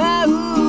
まう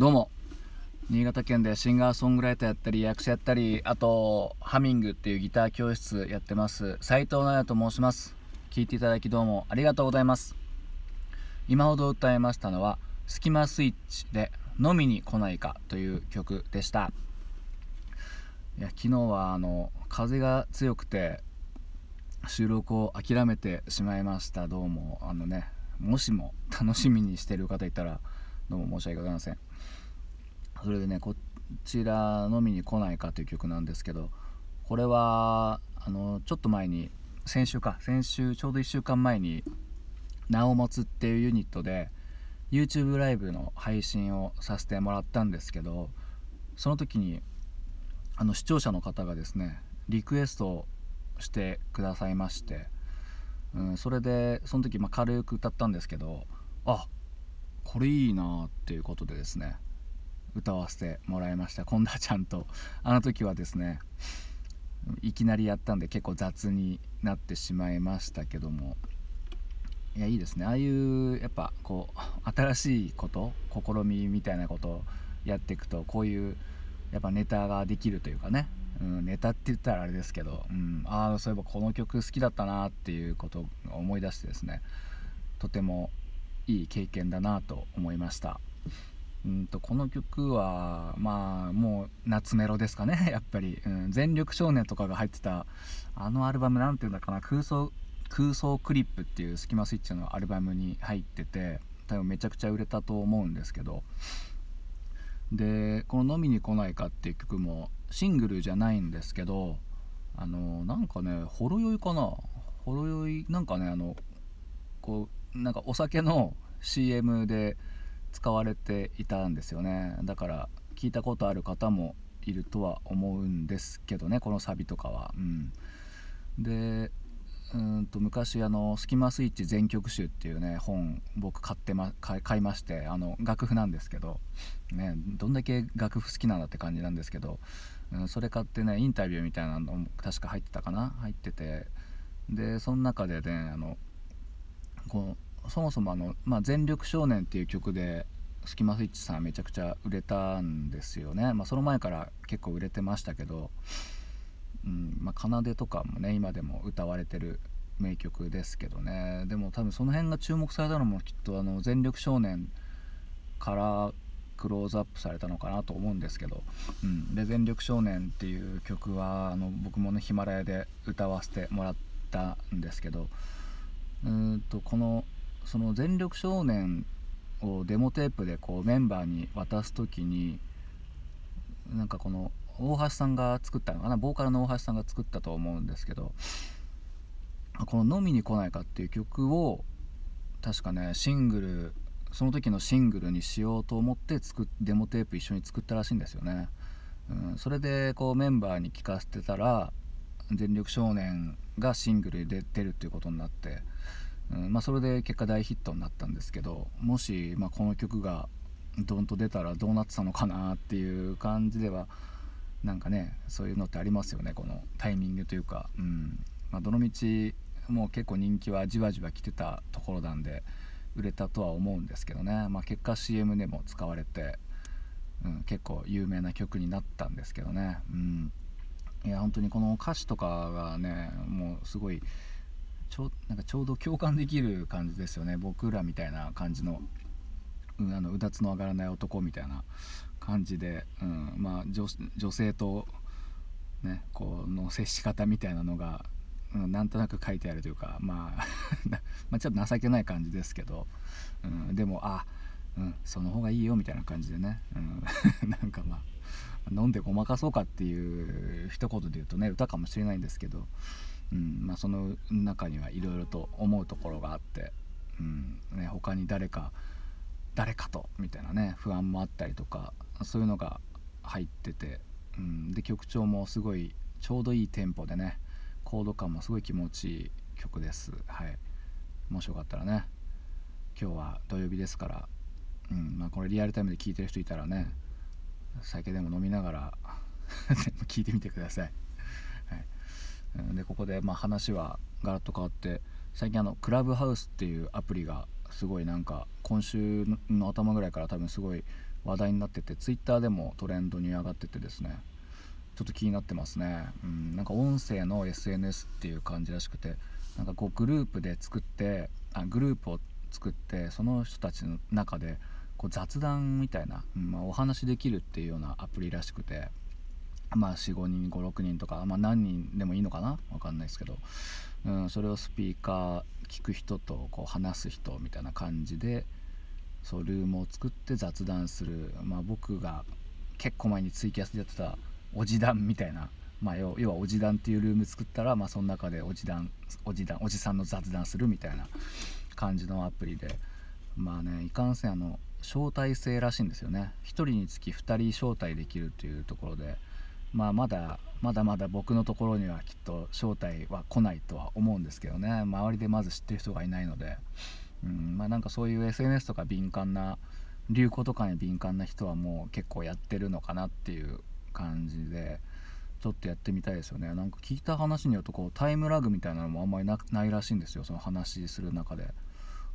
どうも。新潟県でシンガーソングライターやったり役者やったりあとハミングっていうギター教室やってます。斉藤直也と申します。聞いていただきどうもありがとうございます。今ほど歌いましたのは「スキマスイッチ」で「飲みに来ないか」という曲でした。いや昨日はあの風が強くて収録を諦めてしまいました。どうもあのねもしも楽しみにしてる方いたらどうも申し訳ございません。それでねこちら「飲みに来ないか」という曲なんですけどこれはあのちょっと前に先週か先週ちょうど1週間前に「なおもつ」っていうユニットで YouTube ライブの配信をさせてもらったんですけどその時にあの視聴者の方がですねリクエストをしてくださいまして、うん、それでその時ま軽く歌ったんですけどあこれいいなっていうことでですね歌わせてもらいました。今度はちゃんと。あの時はですねいきなりやったんで結構雑になってしまいましたけども。いやいいですね。ああいうやっぱこう新しいこと試みみたいなことをやっていくとこういうやっぱネタができるというかね、うん、ネタって言ったらあれですけど、うん、ああそういえばこの曲好きだったなっていうことを思い出してですねとてもいい経験だなと思いました。うんとこの曲はまあもう夏メロですかね やっぱり、うん、全力少年とかが入ってたあのアルバムなんていうんだかな空想空想クリップっていうスキマスイッチのアルバムに入ってて多分めちゃくちゃ売れたと思うんですけど。でこの「飲みに来ないか」っていう曲もシングルじゃないんですけどあのなんかねほろ酔いかな。ほろ酔いなんかねあのこうなんかお酒の CM で使われていたんですよね。だから聞いたことある方もいるとは思うんですけどねこのサビとかは。うん、でうんと昔あの「スキマスイッチ全曲集」っていうね本僕買ってま買いましてあの楽譜なんですけど、ね、どんだけ楽譜好きなんだって感じなんですけど、うん、それ買ってねインタビューみたいなのも確か入ってたかな？入ってて。でその中でねあのこうそもそもあの、まあ、全力少年っていう曲でスキマスイッチさんめちゃくちゃ売れたんですよね、まあ、その前から結構売れてましたけど、うんまあ、奏とかもね今でも歌われてる名曲ですけどね。でも多分その辺が注目されたのもきっとあの全力少年からクローズアップされたのかなと思うんですけど「うん、で全力少年」っていう曲はあの僕もねヒマラヤで歌わせてもらったんですけどうんとこのその全力少年をデモテープでこうメンバーに渡す時になんかこの大橋さんが作ったのかなボーカルの大橋さんが作ったと思うんですけどこの「飲みに来ないか」っていう曲を確かねシングルその時のシングルにしようと思って作デモテープ一緒に作ったらしいんですよね、うん、それでこうメンバーに聞かせてたら「全力少年」がシングルで出るっていうことになって、うんまあ、それで結果大ヒットになったんですけどもし、まあ、この曲がドンと出たらどうなってたのかなっていう感じではなんかねそういうのってありますよね。このタイミングというか、うん。まあ、どのみちもう結構人気はじわじわ来てたところなんで売れたとは思うんですけどね、まあ、結果 CM でも使われて、うん、結構有名な曲になったんですけどね、うん、いや本当にこの歌詞とかがねもうすごいちょなんかちょうど共感できる感じですよね。僕らみたいな感じの,、う、あのうだつの上がらない男みたいな感じで、うんまあ、女性と、ね、この接し方みたいなのがうん、なんとなく書いてあるというか、まあ まあちょっと情けない感じですけど、うん、でもあうん、その方がいいよみたいな感じでね、うん、なんかまあ飲んでごまかそうかっていう一言で言うとね歌かもしれないんですけど、うんまあ、その中にはいろいろと思うところがあって、うんね、他に誰か誰かとみたいなね不安もあったりとかそういうのが入ってて、うん、で曲調もすごいちょうどいいテンポでねコード感もすごい気持ちいい曲です。はい。もしよかったらね今日は土曜日ですからうんまあこれリアルタイムで聴いてる人いたらね酒でも飲みながら 聞いてみてください、はい、でここでまあ話はガラッと変わって最近あのクラブハウスっていうアプリがすごいなんか今週の頭ぐらいから多分すごい話題になってて Twitter でもトレンドに上がっててですね。ちょっと気になってますね、うん、なんか音声の SNS っていう感じらしくてなんかこうグループで作ってあグループを作ってその人たちの中でこう雑談みたいな、まあ、お話できるっていうようなアプリらしくてまあ45人56人とか、まあ、何人でもいいのかな？分かんないですけど、うん、それをスピーカー聞く人とこう話す人みたいな感じでそうルームを作って雑談する、まあ、僕が結構前にツイキャスでやってたおじ団みたいな、まあ、要はおじ団っていうルーム作ったら、まあ、その中でおじ団おじ団おじさんの雑談するみたいな感じのアプリでまあねいかんせんあの招待制らしいんですよね。1人につき2人招待できるというところで、まあ、まだまだまだ僕のところにはきっと招待は来ないとは思うんですけどね。周りでまず知ってる人がいないので、うんまあ、なんかそういう SNS とか敏感な流行とかに敏感な人はもう結構やってるのかなっていう感じでちょっとやってみたいですよね。なんか聞いた話によるとこうタイムラグみたいなのもあんまりないらしいんですよその話する中で。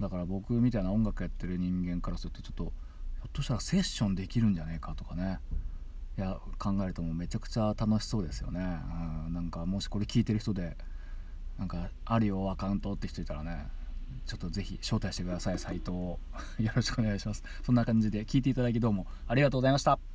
だから僕みたいな音楽やってる人間からするとちょっとひょっとしたらセッションできるんじゃねえかとかね。いや考えるともうめちゃくちゃ楽しそうですよね、うん、なんかもしこれ聞いてる人でなんかあるよアカウントって人いたらね。ちょっとぜひ招待してくださいサイトを。よろしくお願いします。そんな感じで聞いていただきどうもありがとうございました。